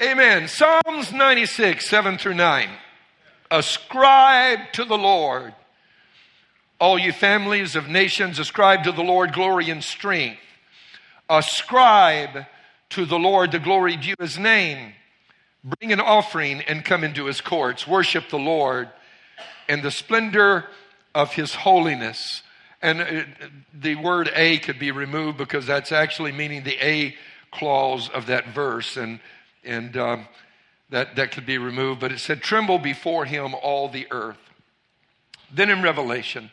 Amen. Psalms 96, 7 through 9. Ascribe to the Lord. All you families of nations, ascribe to the Lord glory and strength. Ascribe to the Lord the glory due his name. Bring an offering and come into his courts. Worship the Lord and the splendor of his holiness. And uh, the word a could be removed because that's actually meaning the a clause of that verse. And, and um, that, that could be removed. But it said, Tremble before him, all the earth. Then in Revelation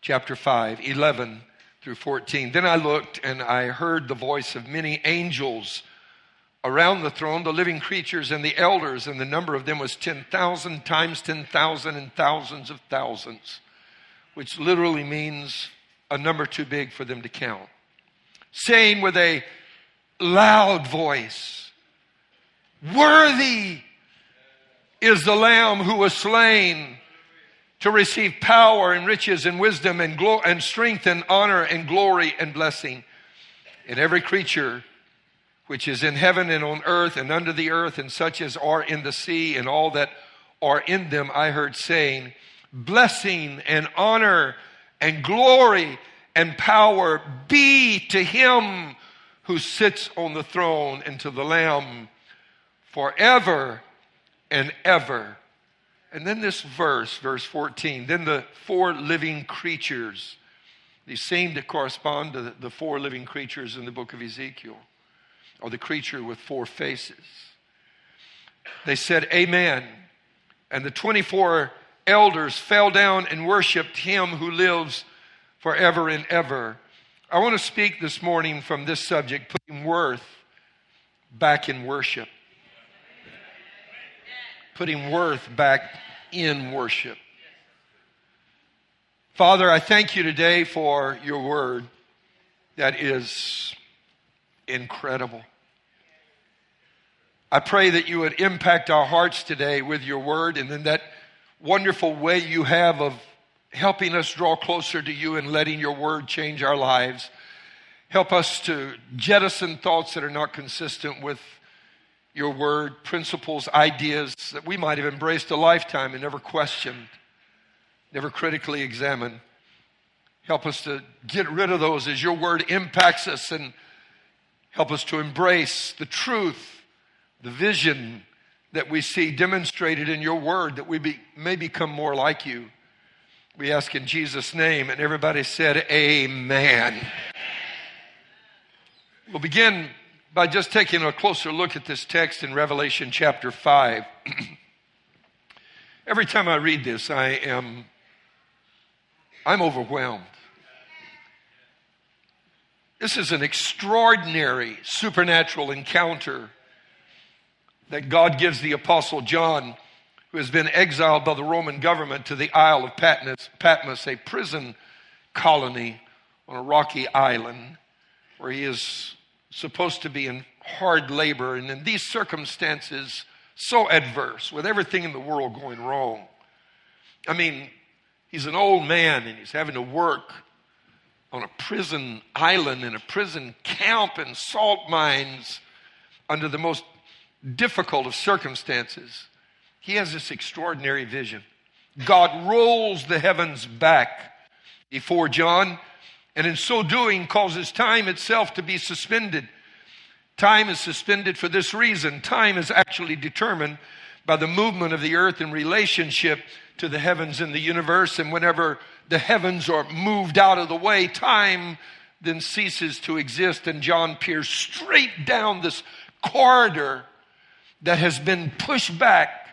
chapter 5, 11 through 14, then I looked and I heard the voice of many angels around the throne, the living creatures and the elders, and the number of them was 10,000 times 10,000 and thousands of thousands, which literally means a number too big for them to count. Saying with a loud voice, Worthy is the Lamb who was slain to receive power and riches and wisdom and, glo- and strength and honor and glory and blessing. And every creature which is in heaven and on earth and under the earth, and such as are in the sea, and all that are in them, I heard saying, Blessing and honor and glory and power be to him who sits on the throne and to the Lamb forever and ever. And then this verse, verse 14, then the four living creatures, these seem to correspond to the four living creatures in the book of Ezekiel or the creature with four faces. They said, Amen. And the 24 elders fell down and worshiped him who lives forever and ever. I want to speak this morning from this subject, putting worth back in worship. Putting worth back in worship. Father, I thank you today for your word that is incredible. I pray that you would impact our hearts today with your word and in that wonderful way you have of helping us draw closer to you and letting your word change our lives. Help us to jettison thoughts that are not consistent with your word, principles, ideas that we might have embraced a lifetime and never questioned, never critically examined. Help us to get rid of those as your word impacts us and help us to embrace the truth the vision that we see demonstrated in your word that we be, may become more like you. We ask in Jesus' name, and everybody said, Amen. We'll begin by just taking a closer look at this text in Revelation chapter 5. Every time I read this, I am I'm overwhelmed. This is an extraordinary supernatural encounter that God gives the Apostle John, who has been exiled by the Roman government to the Isle of Patmos, Patmos a prison colony on a rocky island where he is supposed to be in hard labor. And in these circumstances, so adverse, with everything in the world going wrong. I mean, he's an old man and he's having to work on a prison island in a prison camp in salt mines under the most difficult of circumstances, he has this extraordinary vision. God rolls the heavens back before John, and in so doing, causes time itself to be suspended. Time is suspended for this reason. Time is actually determined by the movement of the earth in relationship to the heavens and the universe. And whenever the heavens are moved out of the way, time then ceases to exist. And John peers straight down this corridor that has been pushed back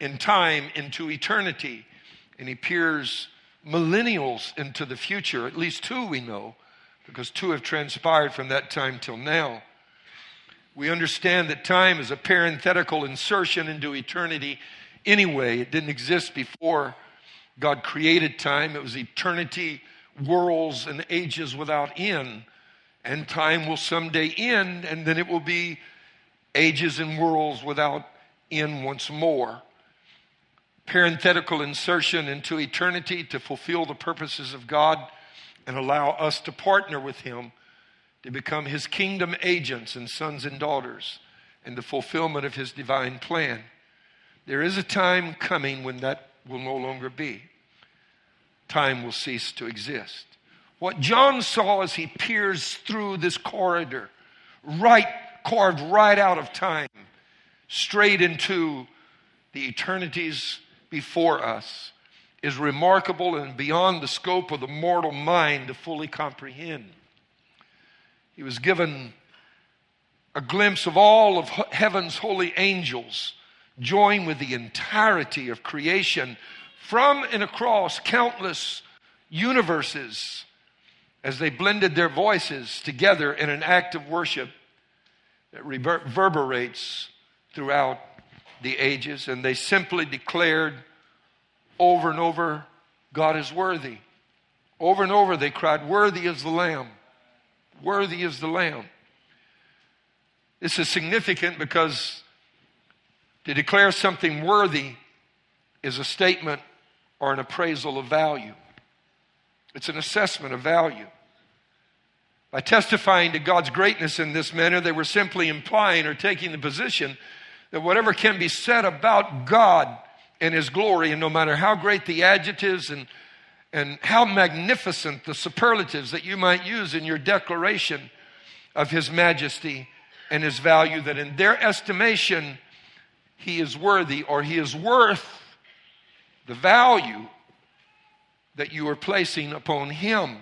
in time into eternity. And he peers millennials into the future, at least two we know, because two have transpired from that time till now. We understand that time is a parenthetical insertion into eternity anyway. It didn't exist before God created time, it was eternity, worlds, and ages without end. And time will someday end, and then it will be ages and worlds without end once more. Parenthetical insertion into eternity to fulfill the purposes of God and allow us to partner with Him to become His kingdom agents and sons and daughters in the fulfillment of his divine plan. There is a time coming when that will no longer be. Time will cease to exist. What John saw as he peers through this corridor, right carved right out of time, straight into the eternities before us, is remarkable and beyond the scope of the mortal mind to fully comprehend. He was given a glimpse of all of heaven's holy angels join with the entirety of creation from and across countless universes as they blended their voices together in an act of worship that reverberates throughout the ages. And they simply declared over and over, God is worthy. Over and over they cried, Worthy is the Lamb. Worthy is the Lamb. This is significant because to declare something worthy is a statement or an appraisal of value. It's an assessment of value. By testifying to God's greatness in this manner, they were simply implying or taking the position that whatever can be said about God and His glory, and no matter how great the adjectives and, and how magnificent the superlatives that you might use in your declaration of His majesty and His value, that in their estimation, He is worthy or He is worth the value that you are placing upon Him.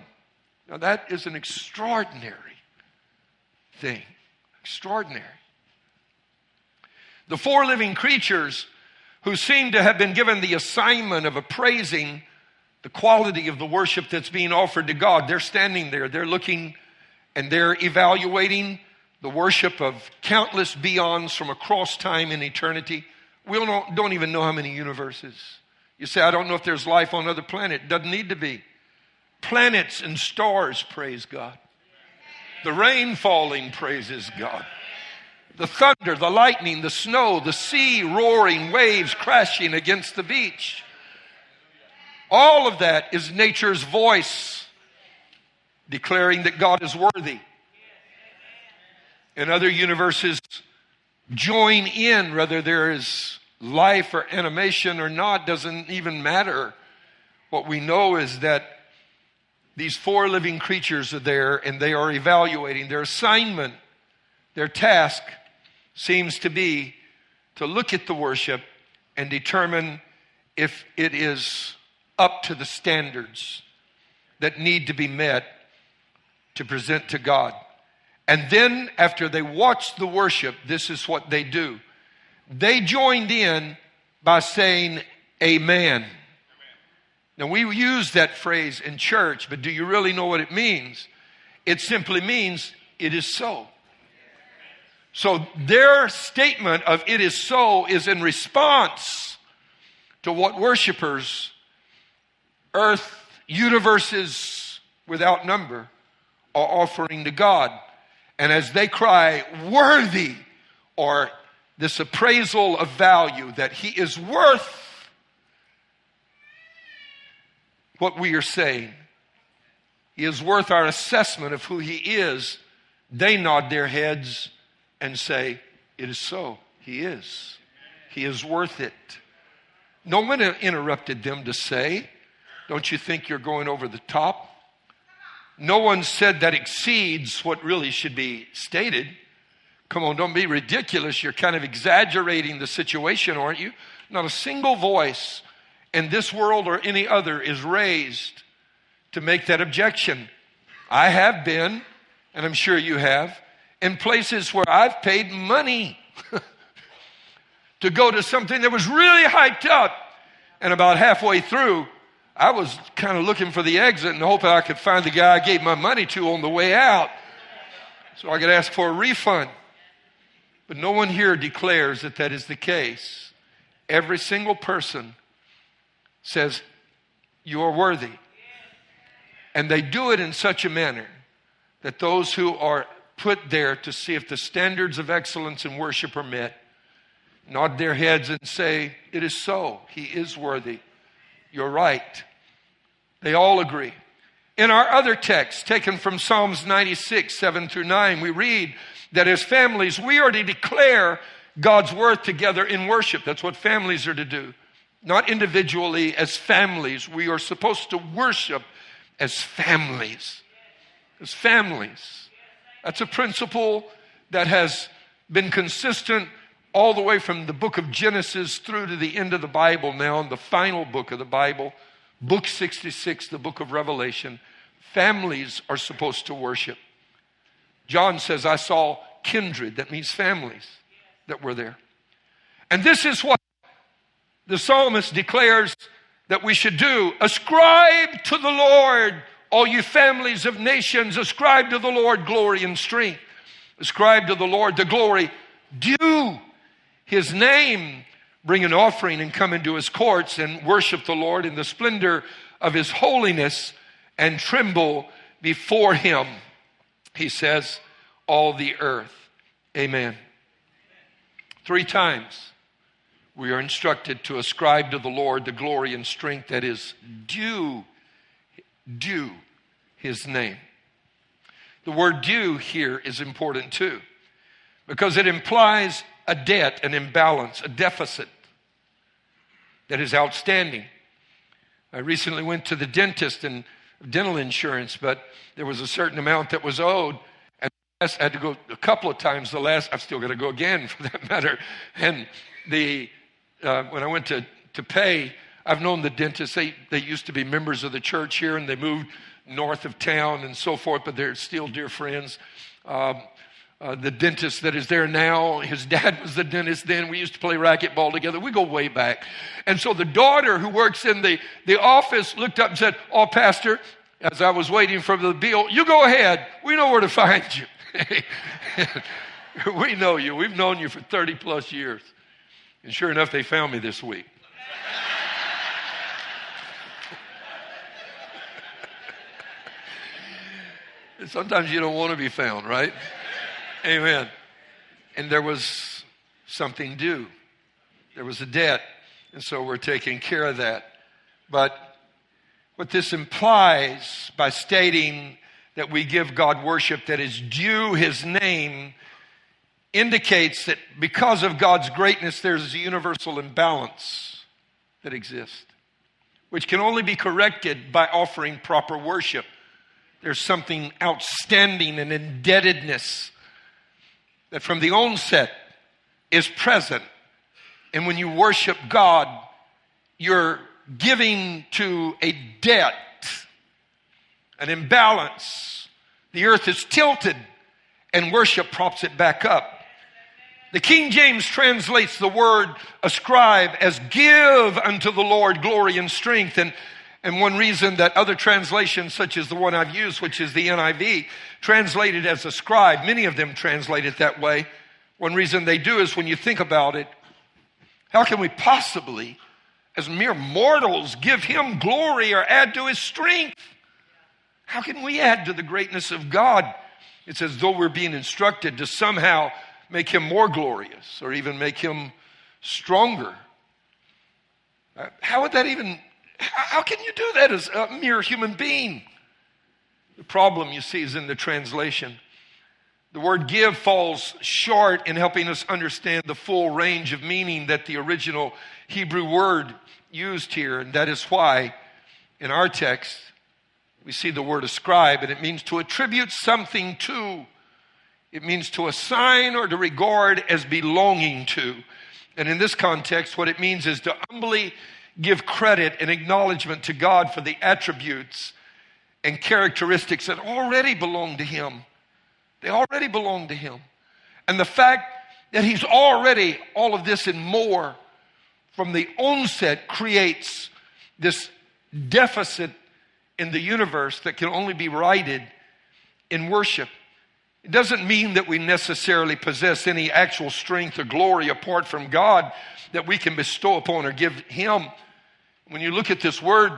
Now, that is an extraordinary thing. Extraordinary. The four living creatures who seem to have been given the assignment of appraising the quality of the worship that's being offered to God, they're standing there, they're looking and they're evaluating the worship of countless beings from across time and eternity. We don't, don't even know how many universes. You say, I don't know if there's life on other planets. Doesn't need to be. Planets and stars praise God. The rain falling praises God. The thunder, the lightning, the snow, the sea roaring, waves crashing against the beach. All of that is nature's voice declaring that God is worthy. And other universes join in, whether there is life or animation or not, doesn't even matter. What we know is that these four living creatures are there and they are evaluating. Their assignment, their task seems to be to look at the worship and determine if it is up to the standards that need to be met to present to God. And then, after they watch the worship, this is what they do. They joined in by saying, Amen. Now, we use that phrase in church, but do you really know what it means? It simply means it is so. So, their statement of it is so is in response to what worshipers, earth, universes without number, are offering to God. And as they cry, worthy, or this appraisal of value that He is worth what we are saying. He is worth our assessment of who He is. They nod their heads and say, It is so. He is. He is worth it. No one interrupted them to say, Don't you think you're going over the top? No one said that exceeds what really should be stated. Come on, don't be ridiculous. You're kind of exaggerating the situation, aren't you? Not a single voice in this world or any other is raised to make that objection. I have been, and I'm sure you have, in places where I've paid money to go to something that was really hyped up. And about halfway through, I was kind of looking for the exit and hoping I could find the guy I gave my money to on the way out so I could ask for a refund. But no one here declares that that is the case. Every single person says, You are worthy. And they do it in such a manner that those who are put there to see if the standards of excellence in worship are met nod their heads and say, It is so. He is worthy. You're right. They all agree. In our other text, taken from Psalms 96, 7 through 9, we read that as families, we are to declare God's worth together in worship. That's what families are to do. Not individually as families. We are supposed to worship as families. As families. That's a principle that has been consistent all the way from the book of Genesis through to the end of the Bible now, in the final book of the Bible, book 66, the book of Revelation. Families are supposed to worship. John says, I saw kindred, that means families that were there. And this is what the psalmist declares that we should do. Ascribe to the Lord, all you families of nations, ascribe to the Lord glory and strength. Ascribe to the Lord the glory due his name. Bring an offering and come into his courts and worship the Lord in the splendor of his holiness and tremble before him. He says, all the earth. Amen. Three times we are instructed to ascribe to the Lord the glory and strength that is due, due his name. The word due here is important too, because it implies a debt, an imbalance, a deficit that is outstanding. I recently went to the dentist and dental insurance, but there was a certain amount that was owed. And I had to go a couple of times. The last, I've still got to go again for that matter. And the uh, when I went to, to pay, I've known the dentists, they, they used to be members of the church here and they moved north of town and so forth, but they're still dear friends. Um, uh, the dentist that is there now, his dad was the dentist then. We used to play racquetball together. We go way back. And so the daughter who works in the, the office looked up and said, Oh, Pastor, as I was waiting for the bill, you go ahead. We know where to find you. we know you. We've known you for 30 plus years. And sure enough, they found me this week. Sometimes you don't want to be found, right? Amen. And there was something due. There was a debt. And so we're taking care of that. But what this implies by stating that we give God worship that is due his name indicates that because of God's greatness, there's a universal imbalance that exists, which can only be corrected by offering proper worship. There's something outstanding and indebtedness that from the onset is present. And when you worship God, you're giving to a debt, an imbalance. The earth is tilted and worship props it back up. The King James translates the word ascribe as give unto the Lord glory and strength. And, and one reason that other translations, such as the one I've used, which is the NIV, translated as ascribe, many of them translate it that way. One reason they do is when you think about it, how can we possibly, as mere mortals, give him glory or add to his strength? How can we add to the greatness of God? It's as though we're being instructed to somehow make him more glorious or even make him stronger. Uh, how would that even, how can you do that as a mere human being? The problem, you see, is in the translation. The word give falls short in helping us understand the full range of meaning that the original Hebrew word used here, and that is why in our text we see the word ascribe, and it means to attribute something to it means to assign or to regard as belonging to. And in this context, what it means is to humbly give credit and acknowledgement to God for the attributes and characteristics that already belong to Him. They already belong to Him. And the fact that He's already all of this and more from the onset creates this deficit in the universe that can only be righted in worship. It doesn't mean that we necessarily possess any actual strength or glory apart from God that we can bestow upon or give Him. When you look at this word,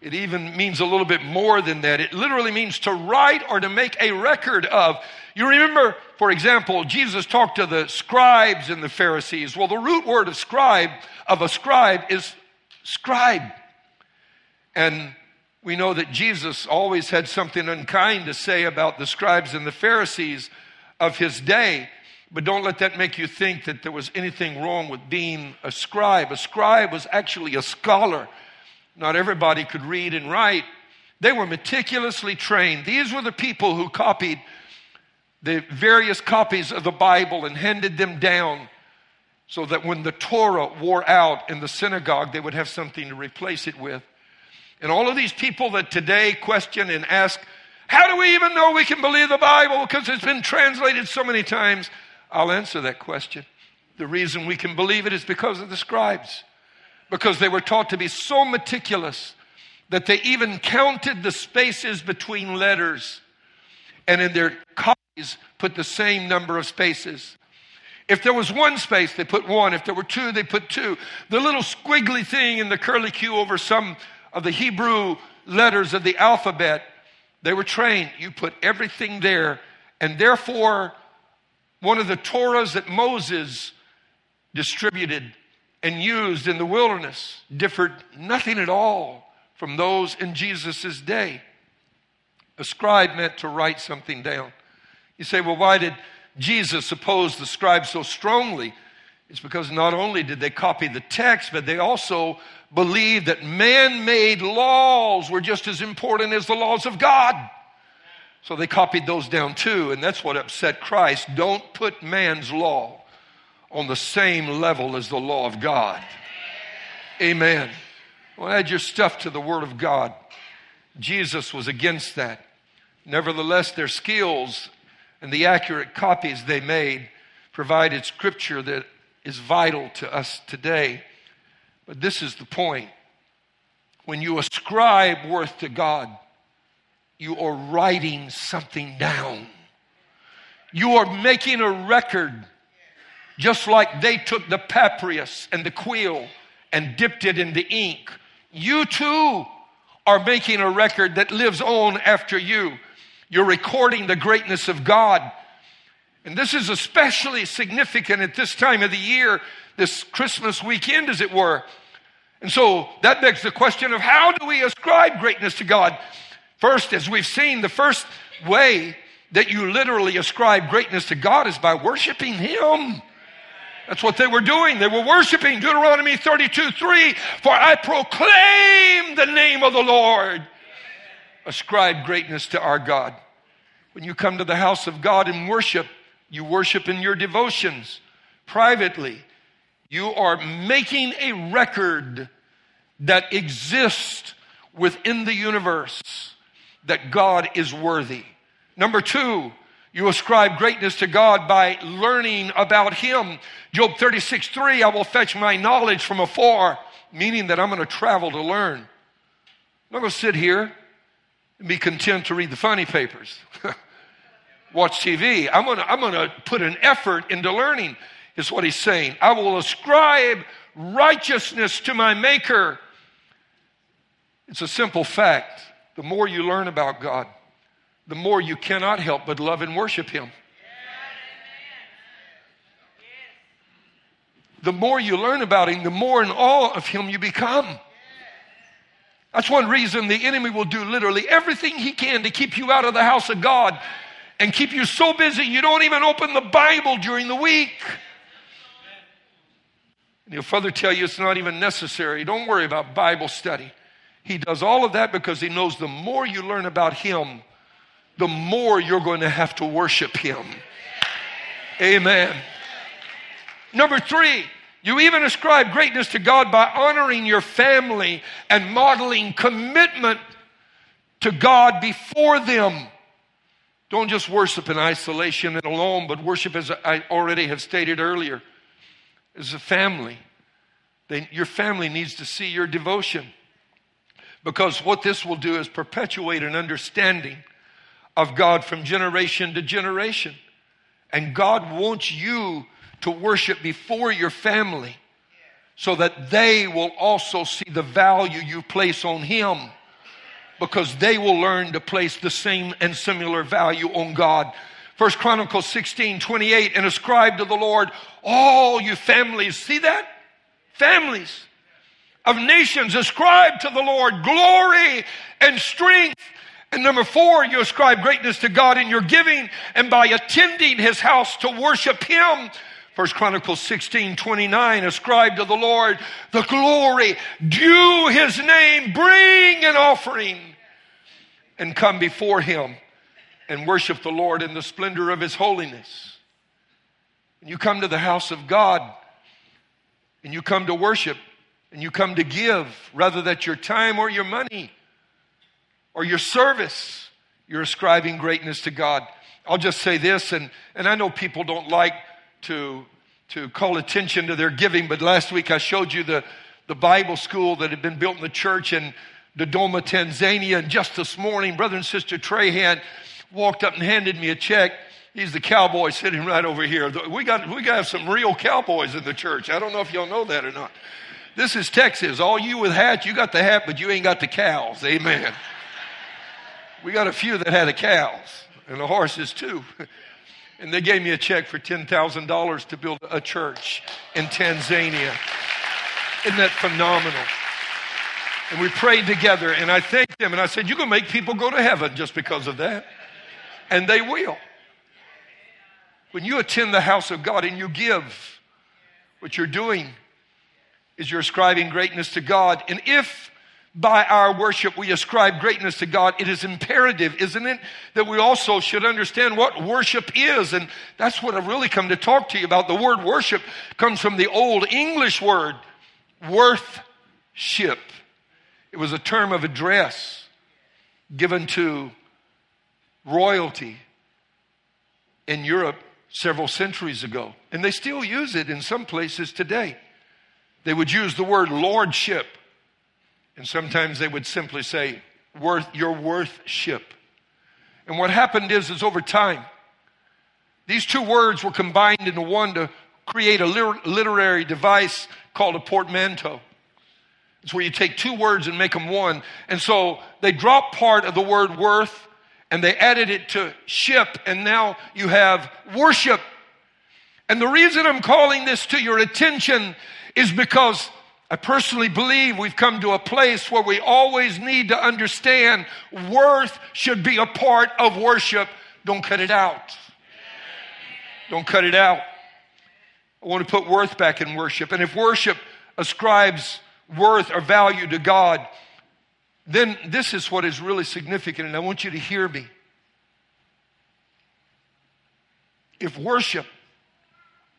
it even means a little bit more than that. It literally means to write or to make a record of. You remember, for example, Jesus talked to the scribes and the Pharisees. Well, the root word of scribe, of a scribe, is scribe. And we know that Jesus always had something unkind to say about the scribes and the Pharisees of his day. But don't let that make you think that there was anything wrong with being a scribe. A scribe was actually a scholar. Not everybody could read and write. They were meticulously trained. These were the people who copied the various copies of the Bible and handed them down so that when the Torah wore out in the synagogue, they would have something to replace it with. And all of these people that today question and ask, how do we even know we can believe the Bible because it's been translated so many times? I'll answer that question. The reason we can believe it is because of the scribes, because they were taught to be so meticulous that they even counted the spaces between letters and in their copies put the same number of spaces. If there was one space, they put one. If there were two, they put two. The little squiggly thing in the curly Q over some of the Hebrew letters of the alphabet, they were trained. You put everything there. And therefore, one of the Torahs that Moses distributed and used in the wilderness differed nothing at all from those in Jesus' day. A scribe meant to write something down. You say, well, why did Jesus oppose the scribes so strongly It's because not only did they copy the text, but they also believed that man made laws were just as important as the laws of God. So they copied those down too, and that's what upset Christ. Don't put man's law on the same level as the law of God. Amen. Well, add your stuff to the Word of God. Jesus was against that. Nevertheless, their skills and the accurate copies they made provided scripture that is vital to us today. But this is the point. When you ascribe worth to God, you are writing something down. You are making a record, just like they took the papyrus and the quill and dipped it in the ink. You too are making a record that lives on after you. You're recording the greatness of God. And this is especially significant at this time of the year, this Christmas weekend, as it were. And so that begs the question of how do we ascribe greatness to God? First, as we've seen, the first way that you literally ascribe greatness to God is by worshiping Him. That's what they were doing. They were worshiping Deuteronomy 32 3. For I proclaim the name of the Lord ascribe greatness to our God. When you come to the house of God and worship, you worship in your devotions privately. You are making a record that exists within the universe that God is worthy. Number two, you ascribe greatness to God by learning about Him. Job 36, 3, I will fetch my knowledge from afar, meaning that I'm going to travel to learn. I'm not going to sit here and be content to read the funny papers, watch TV. I'm going to I'm going to put an effort into learning, is what he's saying. I will ascribe righteousness to my Maker. It's a simple fact. The more you learn about God, the more you cannot help but love and worship Him. The more you learn about Him, the more in awe of Him you become. That's one reason the enemy will do literally everything he can to keep you out of the house of God and keep you so busy you don't even open the Bible during the week. And he'll further tell you it's not even necessary. Don't worry about Bible study. He does all of that because he knows the more you learn about him, the more you're going to have to worship him. Amen. Number three, you even ascribe greatness to God by honoring your family and modeling commitment to God before them. Don't just worship in isolation and alone, but worship as I already have stated earlier, as a family. They, your family needs to see your devotion. Because what this will do is perpetuate an understanding of God from generation to generation. And God wants you to worship before your family so that they will also see the value you place on Him because they will learn to place the same and similar value on God. First Chronicles 16, 28, and ascribe to the Lord all you families. See that? Families of nations ascribe to the Lord glory and strength And number four, you ascribe greatness to God in your giving and by attending his house to worship him. First Chronicles 16, 29, ascribe to the Lord the glory due his name, bring an offering and come before him and worship the Lord in the splendor of his holiness. And you come to the house of God and you come to worship and you come to give rather that your time or your money or your service, you're ascribing greatness to God. I'll just say this, and, and I know people don't like to, to call attention to their giving, but last week I showed you the, the Bible school that had been built in the church in Dodoma, Tanzania, and just this morning, Brother and Sister Trahan walked up and handed me a check. He's the cowboy sitting right over here. We got, we got some real cowboys in the church. I don't know if y'all know that or not. This is Texas. All you with hats, you got the hat, but you ain't got the cows. Amen. We got a few that had the cows and the horses too. And they gave me a check for $10,000 to build a church in Tanzania. Isn't that phenomenal? And we prayed together and I thanked them and I said, You're going to make people go to heaven just because of that. And they will. When you attend the house of God and you give, what you're doing is you're ascribing greatness to God. And if by our worship we ascribe greatness to God, it is imperative, isn't it, that we also should understand what worship is. And that's what I've really come to talk to you about. The word worship comes from the old English word, worthship. It was a term of address given to royalty in Europe several centuries ago. And they still use it in some places today. They would use the word lordship and sometimes they would simply say, worth, your worthship. And what happened is, is over time, these two words were combined into one to create a literary device called a portmanteau. It's where you take two words and make them one. And so they dropped part of the word worth and they added it to ship, and now you have worship. And the reason I'm calling this to your attention is because I personally believe we've come to a place where we always need to understand worth should be a part of worship. Don't cut it out. Don't cut it out. I want to put worth back in worship. And if worship ascribes worth or value to God, then this is what is really significant, and I want you to hear me. If worship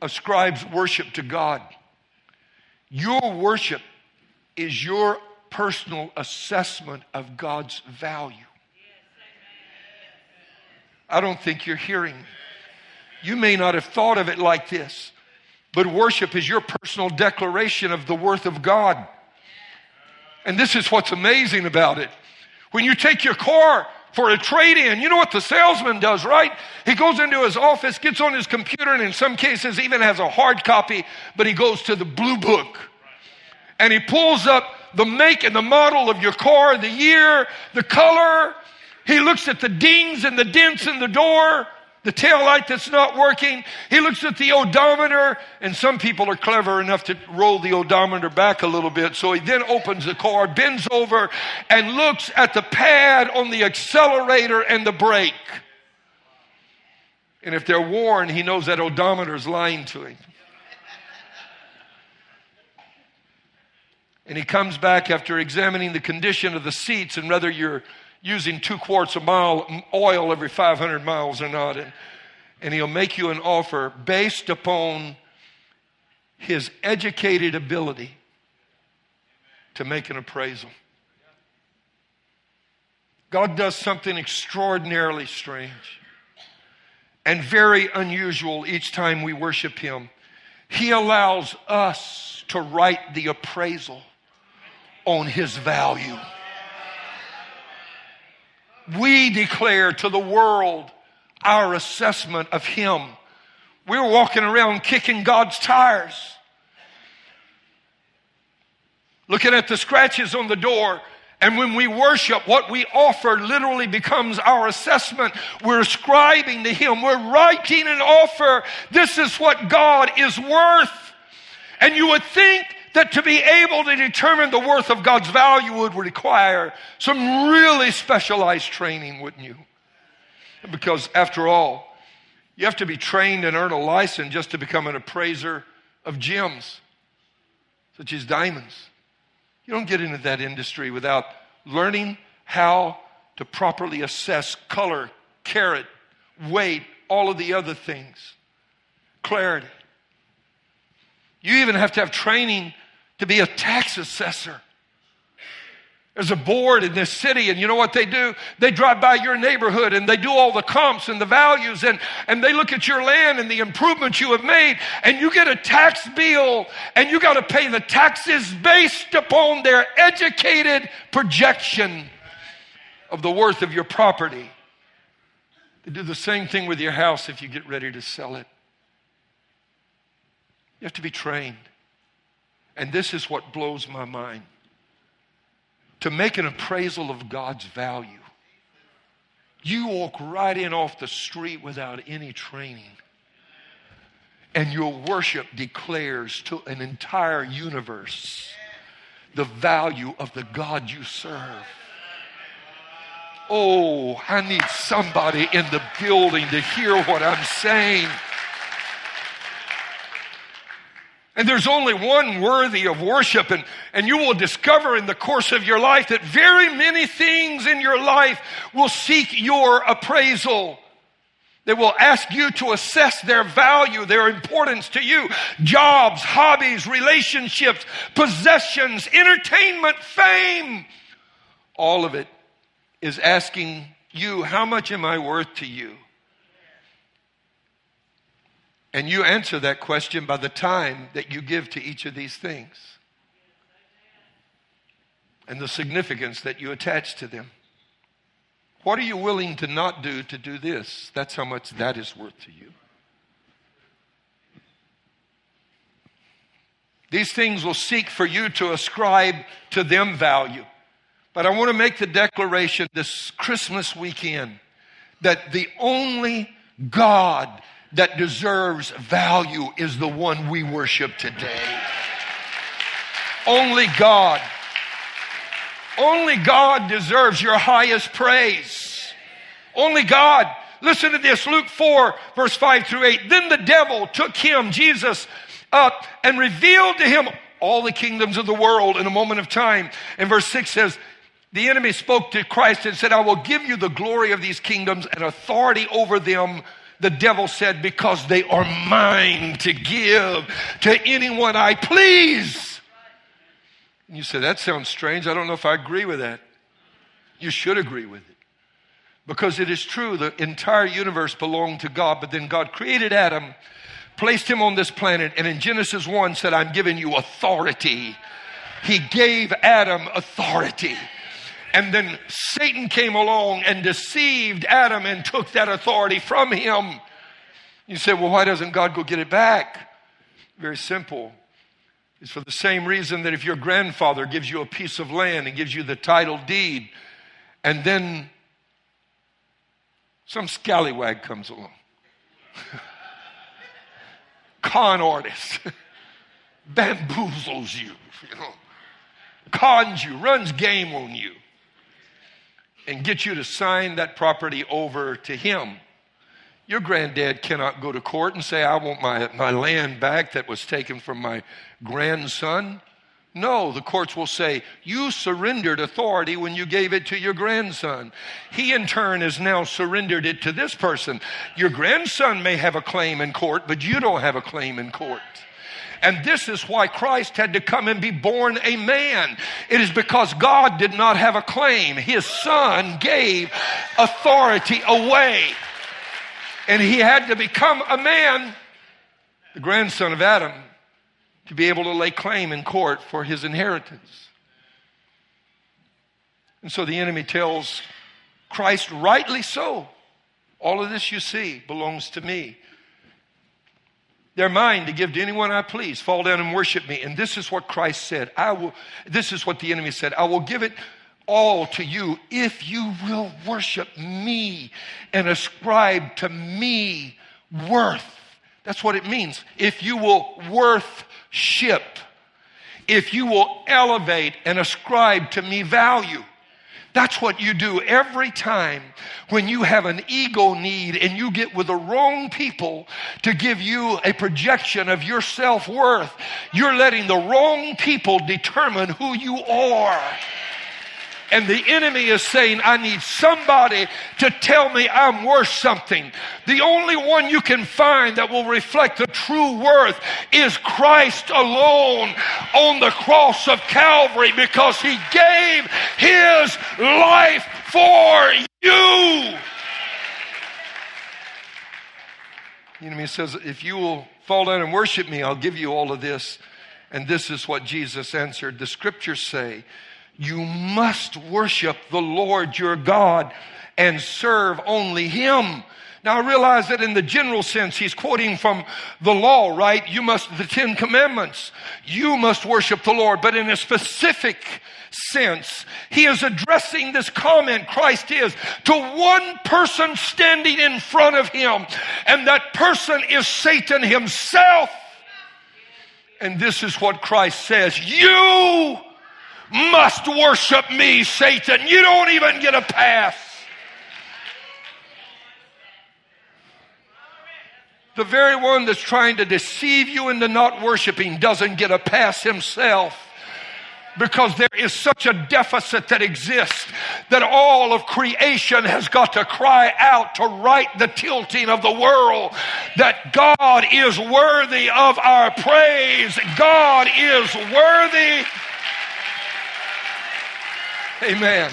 ascribes worship to God, your worship is your personal assessment of God's value. I don't think you're hearing. me. You may not have thought of it like this, but worship is your personal declaration of the worth of God. And this is what's amazing about it. When you take your car for a trade in. You know what the salesman does, right? He goes into his office, gets on his computer, and in some cases even has a hard copy, but he goes to the blue book and he pulls up the make and the model of your car, the year, the color. He looks at the dings and the dents in the door the tail light that's not working. He looks at the odometer, and some people are clever enough to roll the odometer back a little bit. So he then opens the car, bends over, and looks at the pad on the accelerator and the brake. And if they're worn, he knows that odometer is lying to him. And he comes back after examining the condition of the seats and whether you're using two quarts of mile oil every 500 miles or not. And, and he'll make you an offer based upon his educated ability to make an appraisal. God does something extraordinarily strange and very unusual each time we worship Him. He allows us to write the appraisal on His value we declare to the world our assessment of Him. We're walking around kicking God's tires. Looking at the scratches on the door. And when we worship, what we offer literally becomes our assessment. We're ascribing to Him. We're writing an offer. This is what God is worth. And you would think that to be able to determine the worth of God's value would require some really specialized training, wouldn't you? Because after all, you have to be trained and earn a license just to become an appraiser of gems, such as diamonds. You don't get into that industry without learning how to properly assess color, carat, weight, all of the other things, clarity. You even have to have training to be a tax assessor. There's a board in this city, and you know what they do? They drive by your neighborhood and they do all the comps and the values, and, and they look at your land and the improvements you have made, and you get a tax bill, and you got to pay the taxes based upon their educated projection of the worth of your property. They do the same thing with your house if you get ready to sell it. You have to be trained. And this is what blows my mind to make an appraisal of God's value. You walk right in off the street without any training. And your worship declares to an entire universe the value of the God you serve. Oh, I need somebody in the building to hear what I'm saying. And there's only one worthy of worship. And, and you will discover in the course of your life that very many things in your life will seek your appraisal. They will ask you to assess their value, their importance to you. Jobs, hobbies, relationships, possessions, entertainment, fame. All of it is asking you, how much am I worth to you? And you answer that question by the time that you give to each of these things and the significance that you attach to them. What are you willing to not do to do this? That's how much that is worth to you. These things will seek for you to ascribe to them value. But I want to make the declaration this Christmas weekend that the only God that deserves value is the one we worship today. Only God. Only God deserves your highest praise. Only God. Listen to this Luke 4, verse 5 through 8. Then the devil took him, Jesus, up and revealed to him all the kingdoms of the world in a moment of time. And verse 6 says, the enemy spoke to Christ and said, I will give you the glory of these kingdoms and authority over them the devil said, Because they are mine to give to anyone I please. And you say, That sounds strange. I don't know if I agree with that. You should agree with it. Because it is true, the entire universe belonged to God, but then God created Adam, placed him on this planet, and in Genesis 1 said, I'm giving you authority. He gave Adam authority. And then Satan came along and deceived Adam and took that authority from him. You say, well, why doesn't God go get it back? Very simple. It's for the same reason that if your grandfather gives you a piece of land and gives you the title deed, and then some scallywag comes along, con artist, bamboozles you, you know, cons you, runs game on you and get you to sign that property over to him. Your granddad cannot go to court and say, I want my, my land back that was taken from my grandson. No, the courts will say, You surrendered authority when you gave it to your grandson. He, in turn, has now surrendered it to this person. Your grandson may have a claim in court, but you don't have a claim in court. And this is why Christ had to come and be born a man. It is because God did not have a claim. His son gave authority away. And he had to become a man, the grandson of Adam, to be able to lay claim in court for his inheritance. And so the enemy tells Christ, rightly so, all of this you see belongs to me. They're mine to give to anyone I please. Fall down and worship me. And this is what Christ said. I will, this is what the enemy said. I will give it all to you if you will worship me and ascribe to me worth. That's what it means. If you will worth ship. if you will elevate and ascribe to me value. That's what you do every time when you have an ego need and you get with the wrong people to give you a projection of your self worth. You're letting the wrong people determine who you are. And the enemy is saying, I need somebody to tell me I'm worth something. The only one you can find that will reflect the true worth is Christ alone on the cross of Calvary because he gave his life for you. The enemy says, If you will fall down and worship me, I'll give you all of this. And this is what Jesus answered. The scriptures say, you must worship the Lord your God and serve only Him. Now I realize that in the general sense, he's quoting from the law, right? You must, the Ten Commandments. You must worship the Lord. But in a specific sense, he is addressing this comment, Christ is, to one person standing in front of him. And that person is Satan himself. And this is what Christ says. You must worship me, Satan. You don't even get a pass. The very one that's trying to deceive you into not worshiping doesn't get a pass himself because there is such a deficit that exists that all of creation has got to cry out to right the tilting of the world that God is worthy of our praise. God is worthy Amen.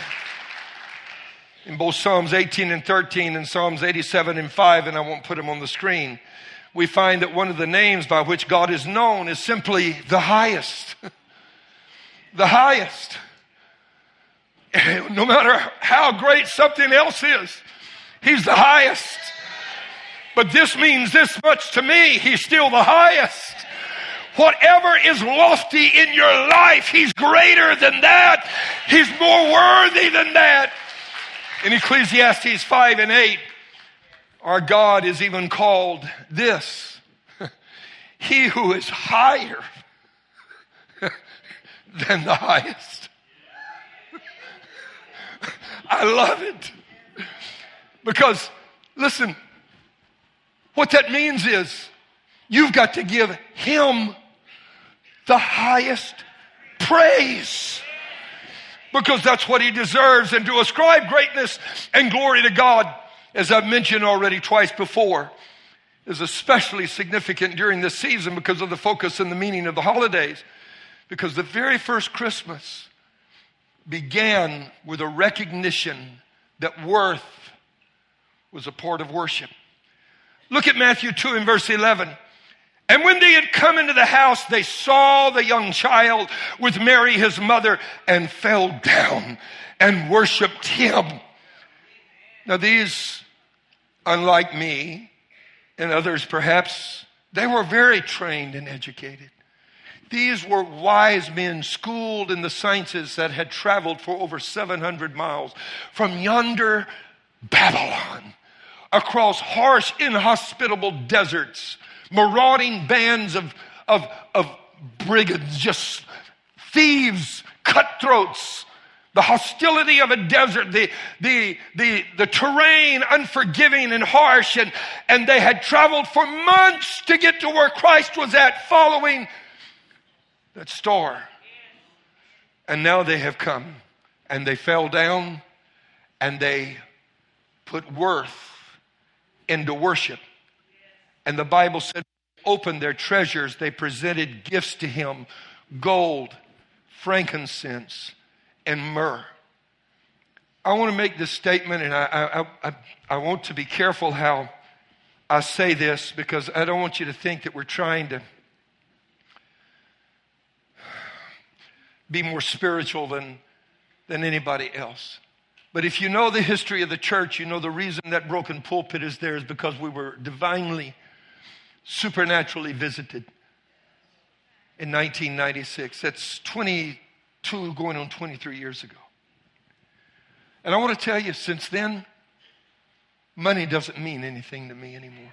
In both Psalms 18 and 13 and Psalms 87 and 5, and I won't put them on the screen, we find that one of the names by which God is known is simply the highest. the highest. No matter how great something else is, He's the highest. But this means this much to me, He's still the highest. Whatever is lofty in your life, He's greater than that. He's more worthy than that. In Ecclesiastes 5 and 8, our God is even called this He who is higher than the highest. I love it. Because, listen, what that means is you've got to give Him the highest praise because that's what he deserves and to ascribe greatness and glory to God, as I've mentioned already twice before, is especially significant during this season because of the focus and the meaning of the holidays. Because the very first Christmas began with a recognition that worth was a part of worship. Look at Matthew 2 and verse 11. And when they had come into the house, they saw the young child with Mary, his mother, and fell down and worshiped him. Now, these, unlike me and others perhaps, they were very trained and educated. These were wise men schooled in the sciences that had traveled for over 700 miles from yonder Babylon across harsh, inhospitable deserts marauding bands of, of, of brigands, just thieves, cutthroats, the hostility of a desert, the, the, the, the terrain unforgiving and harsh, and, and they had traveled for months to get to where Christ was at, following that star. And now they have come, and they fell down, and they put worth into worship. And the Bible said, opened their treasures, they presented gifts to him gold, frankincense, and myrrh. I want to make this statement, and I, I, I, I want to be careful how I say this because I don't want you to think that we're trying to be more spiritual than, than anybody else. But if you know the history of the church, you know the reason that broken pulpit is there is because we were divinely supernaturally visited in 1996. That's 22 going on 23 years ago. And I want to tell you, since then, money doesn't mean anything to me anymore.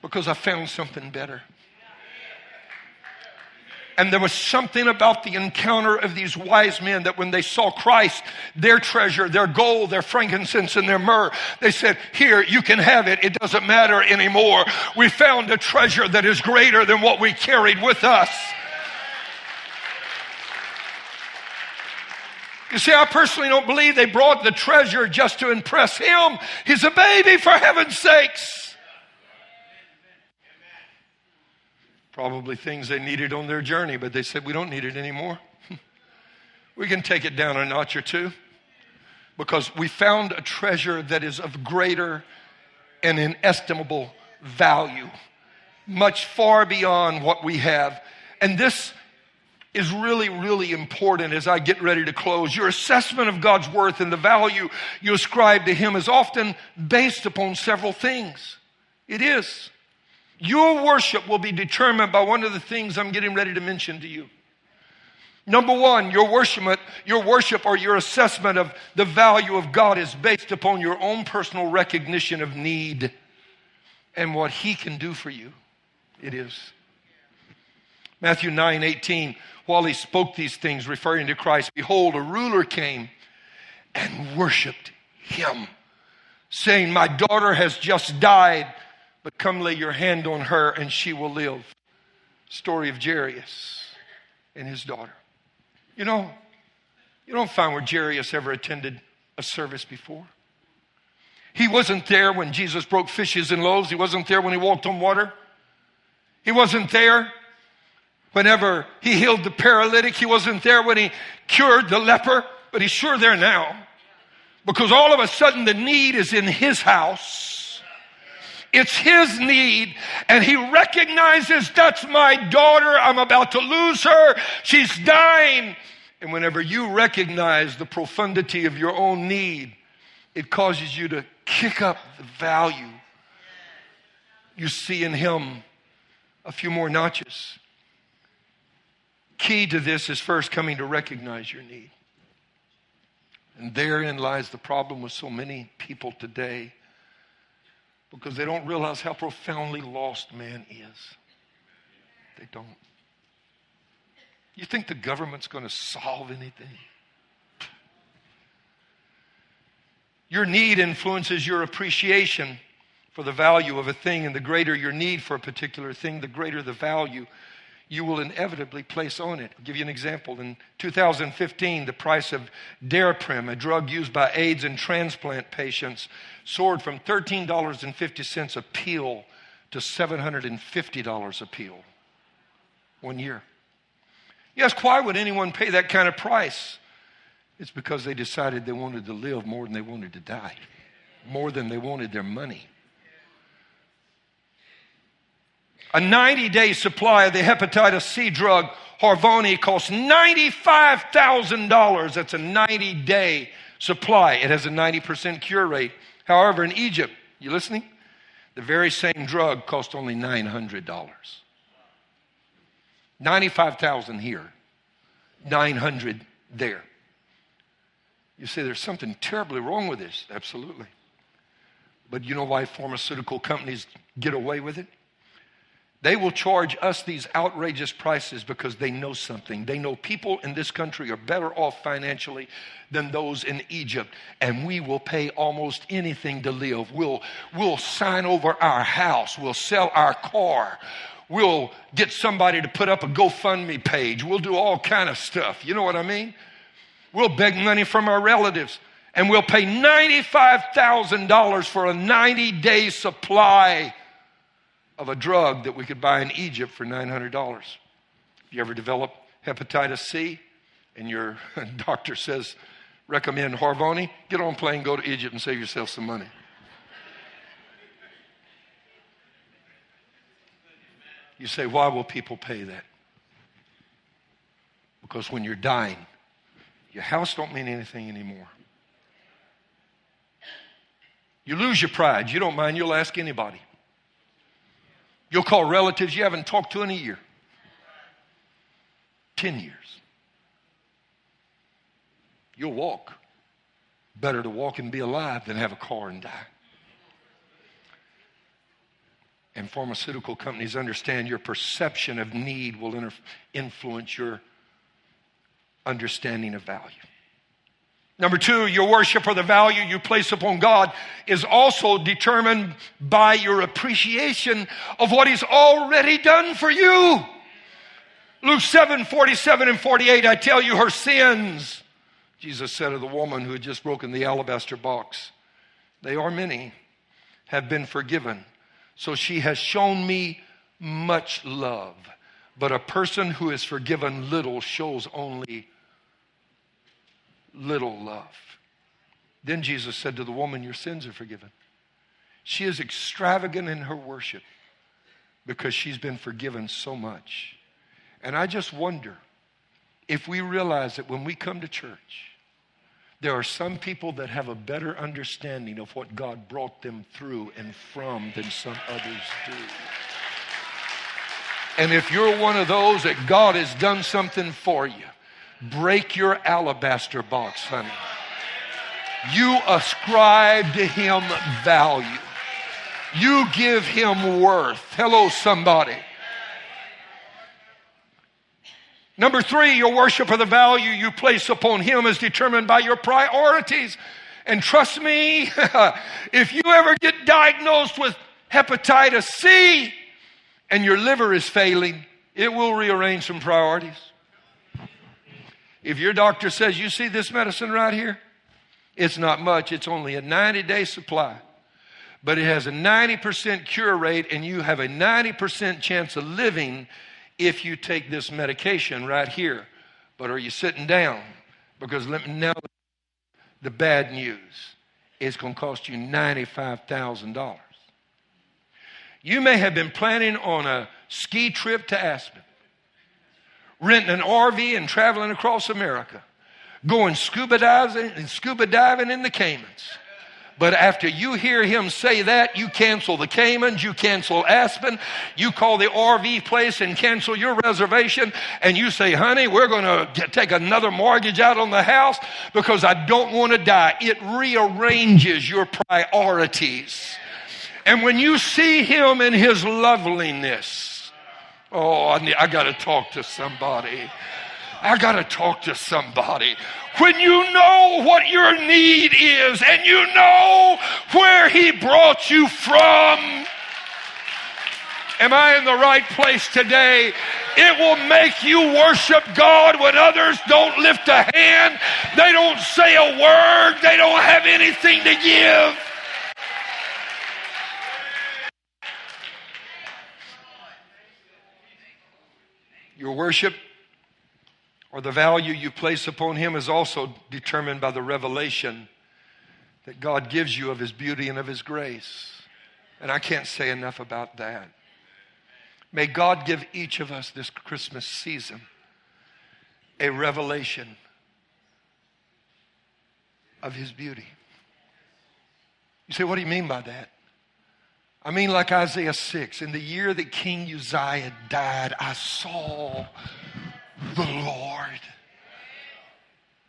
Because I found something better. And there was something about the encounter of these wise men that when they saw Christ, their treasure, their gold, their frankincense, and their myrrh, they said, Here, you can have it. It doesn't matter anymore. We found a treasure that is greater than what we carried with us. You see, I personally don't believe they brought the treasure just to impress him. He's a baby, for heaven's sakes. Probably things they needed on their journey, but they said, We don't need it anymore. we can take it down a notch or two because we found a treasure that is of greater and inestimable value, much far beyond what we have. And this is really, really important as I get ready to close. Your assessment of God's worth and the value you ascribe to Him is often based upon several things. It is. Your worship will be determined by one of the things I'm getting ready to mention to you. Number one, your worship, your worship or your assessment of the value of God is based upon your own personal recognition of need and what He can do for you. It is. Matthew 9 18, while he spoke these things, referring to Christ, behold, a ruler came and worshiped him, saying, My daughter has just died, but come lay your hand on her and she will live. Story of Jairus and his daughter. You know, you don't find where Jairus ever attended a service before. He wasn't there when Jesus broke fishes and loaves. He wasn't there when he walked on water. He wasn't there Whenever he healed the paralytic, he wasn't there when he cured the leper, but he's sure there now. Because all of a sudden the need is in his house. It's his need, and he recognizes that's my daughter. I'm about to lose her. She's dying. And whenever you recognize the profundity of your own need, it causes you to kick up the value you see in him a few more notches key to this is first coming to recognize your need. And therein lies the problem with so many people today because they don't realize how profoundly lost man is. They don't. You think the government's going to solve anything? Your need influences your appreciation for the value of a thing, and the greater your need for a particular thing, the greater the value you will inevitably place on it. I'll give you an example. In 2015, the price of Daraprim, a drug used by AIDS and transplant patients, soared from $13.50 a pill to $750 a pill. One year. Ask, why would anyone pay that kind of price? It's because they decided they wanted to live more than they wanted to die, more than they wanted their money. A 90 day supply of the hepatitis C drug Harvoni costs $95,000. That's a 90 day supply. It has a 90% cure rate. However, in Egypt, you listening? The very same drug cost only $900. 95,000 here, 900 there. You say there's something terribly wrong with this. Absolutely. But you know why pharmaceutical companies get away with it? They will charge us these outrageous prices because they know something. They know people in this country are better off financially than those in Egypt, and we will pay almost anything to live. We'll, we'll sign over our house, we'll sell our car, we'll get somebody to put up a GoFundMe page, we'll do all kind of stuff. You know what I mean? We'll beg money from our relatives and we'll pay $95,000 for a 90 day supply of a drug that we could buy in Egypt for $900. If you ever develop hepatitis C and your doctor says, recommend Harvoni, get on a plane, go to Egypt, and save yourself some money. You say, why will people pay that? Because when you're dying, your house don't mean anything anymore. You lose your pride. You don't mind, you'll ask anybody. You'll call relatives you haven't talked to in a year. 10 years. You'll walk. Better to walk and be alive than have a car and die. and pharmaceutical companies understand your perception of need will inter- influence your understanding of value. Number two, your worship or the value you place upon God is also determined by your appreciation of what He's already done for you. Luke 7 47 and 48, I tell you, her sins, Jesus said of the woman who had just broken the alabaster box, they are many, have been forgiven. So she has shown me much love. But a person who is forgiven little shows only little love. Then Jesus said to the woman, Your sins are forgiven. She is extravagant in her worship because she's been forgiven so much. And I just wonder if we realize that when we come to church, there are some people that have a better understanding of what God brought them through and from than some others do. And if you're one of those that God has done something for you, break your alabaster box, honey. You ascribe to him value. You give him worth. Hello, somebody. Number three, your worship of the value you place upon him is determined by your priorities. And trust me, if you ever get diagnosed with hepatitis C and your liver is failing, it will rearrange some priorities. If your doctor says, You see this medicine right here? It's not much, it's only a 90 day supply. But it has a 90% cure rate, and you have a 90% chance of living if you take this medication right here. But are you sitting down? Because let me now the bad news. It's going to cost you $95,000. You may have been planning on a ski trip to Aspen renting an RV and traveling across America, going scuba diving and scuba diving in the Caymans. But after you hear him say that, you cancel the Caymans, you cancel Aspen, you call the RV place and cancel your reservation, and you say, honey, we're going to take another mortgage out on the house because I don't want to die. It rearranges your priorities. And when you see him in his loveliness, Oh, I, need, I got to talk to somebody. I got to talk to somebody. When you know what your need is and you know where He brought you from, am I in the right place today? It will make you worship God when others don't lift a hand, they don't say a word, they don't have anything to give. Your worship or the value you place upon Him is also determined by the revelation that God gives you of His beauty and of His grace. And I can't say enough about that. May God give each of us this Christmas season a revelation of His beauty. You say, what do you mean by that? I mean, like Isaiah 6, in the year that King Uzziah died, I saw the Lord.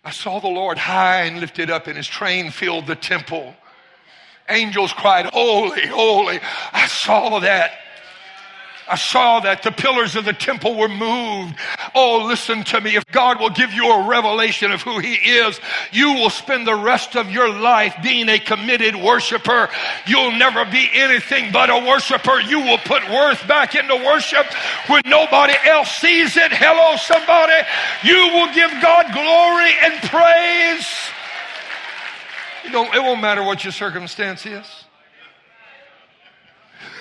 I saw the Lord high and lifted up, and his train filled the temple. Angels cried, Holy, holy. I saw that. I saw that the pillars of the temple were moved. Oh, listen to me. If God will give you a revelation of who He is, you will spend the rest of your life being a committed worshiper. You'll never be anything but a worshiper. You will put worth back into worship when nobody else sees it. Hello, somebody. You will give God glory and praise. You it won't matter what your circumstance is.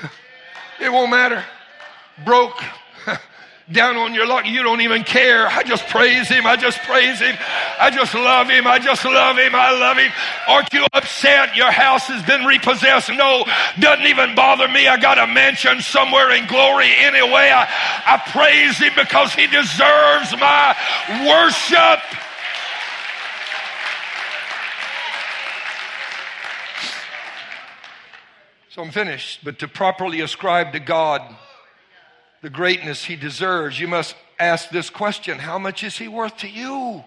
It won't matter broke, down on your luck. You don't even care. I just praise him. I just praise him. I just love him. I just love him. I love him. Aren't you upset? Your house has been repossessed. No, doesn't even bother me. I got a mansion somewhere in glory anyway. I, I praise him because he deserves my worship. So I'm finished. But to properly ascribe to God the greatness he deserves, you must ask this question How much is he worth to you?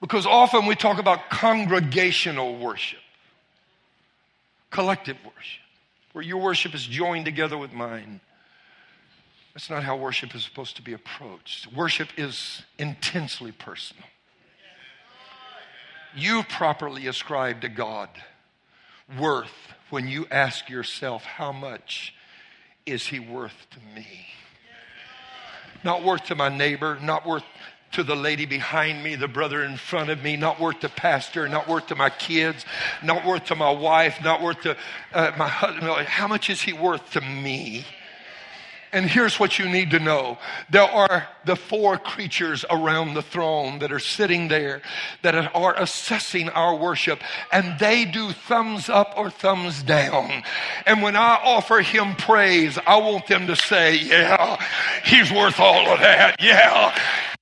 Because often we talk about congregational worship, collective worship. where your worship is joined together with mine. That's not how worship is supposed to be approached. Worship is intensely personal. You properly ascribe to God worth when you ask yourself, How much is He worth to me? Not worth to my neighbor, not worth to the lady behind me, the brother in front of me, not worth to pastor, not worth to my kids, not worth to my wife, not worth to uh, my husband. How much is he worth to me? And here's what you need to know. There are the four creatures around the throne that are sitting there that are assessing our worship and they do thumbs up or thumbs down. And when I offer him praise, I want them to say, yeah, he's worth all of that. Yeah,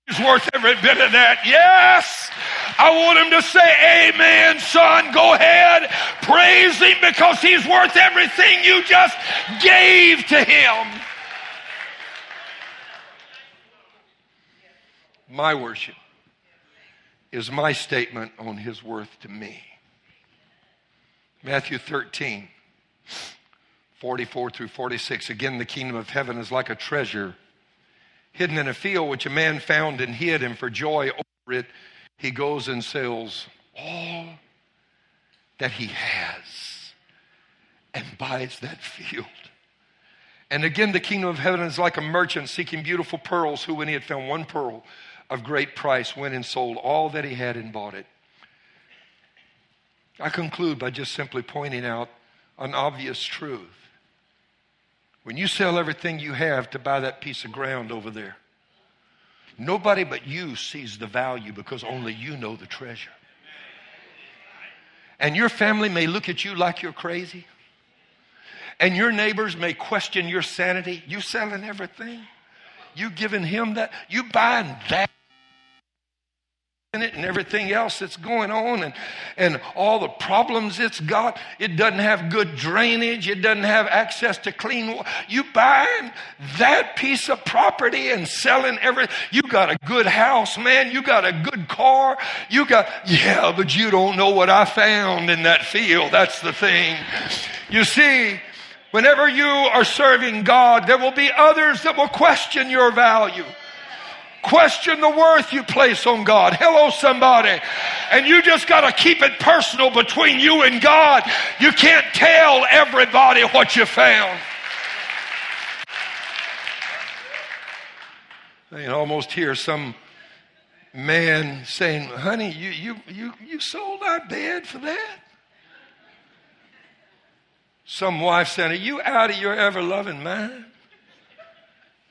he's worth every bit of that. Yes. I want him to say, Amen, son. Go ahead. Praise him because he's worth everything you just gave to him. My worship is my statement on his worth to me. Matthew 13, 44 through 46. Again, the kingdom of heaven is like a treasure hidden in a field which a man found and hid, and for joy over it, he goes and sells all that he has and buys that field. And again, the kingdom of heaven is like a merchant seeking beautiful pearls, who, when he had found one pearl, of great price went and sold all that he had and bought it. I conclude by just simply pointing out an obvious truth. When you sell everything you have to buy that piece of ground over there, nobody but you sees the value because only you know the treasure. And your family may look at you like you're crazy. And your neighbors may question your sanity. You selling everything? You giving him that? You buying that? It and everything else that's going on and, and all the problems it's got. It doesn't have good drainage. It doesn't have access to clean water. You buying that piece of property and selling every, you got a good house, man. You got a good car. You got, yeah, but you don't know what I found in that field. That's the thing. You see, whenever you are serving God, there will be others that will question your value. Question the worth you place on God. Hello, somebody. And you just got to keep it personal between you and God. You can't tell everybody what you found. I can almost hear some man saying, Honey, you, you, you, you sold our bed for that? Some wife saying, Are you out of your ever loving mind?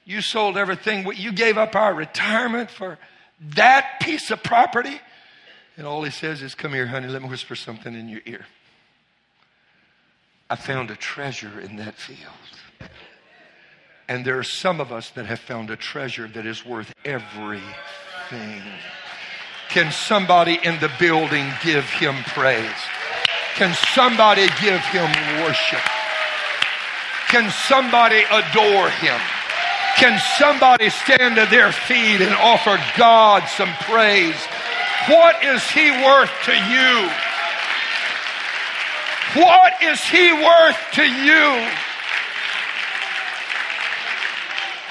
You sold everything. You gave up our retirement for that piece of property. And all he says is, Come here, honey, let me whisper something in your ear. I found a treasure in that field. And there are some of us that have found a treasure that is worth everything. Can somebody in the building give him praise? Can somebody give him worship? Can somebody adore him? Can somebody stand to their feet and offer God some praise? What is He worth to you? What is He worth to you?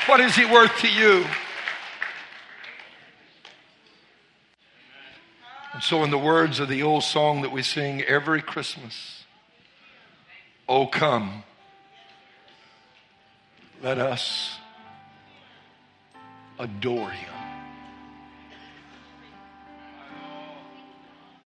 What is He worth to you? And so, in the words of the old song that we sing every Christmas, Oh, come, let us adore him.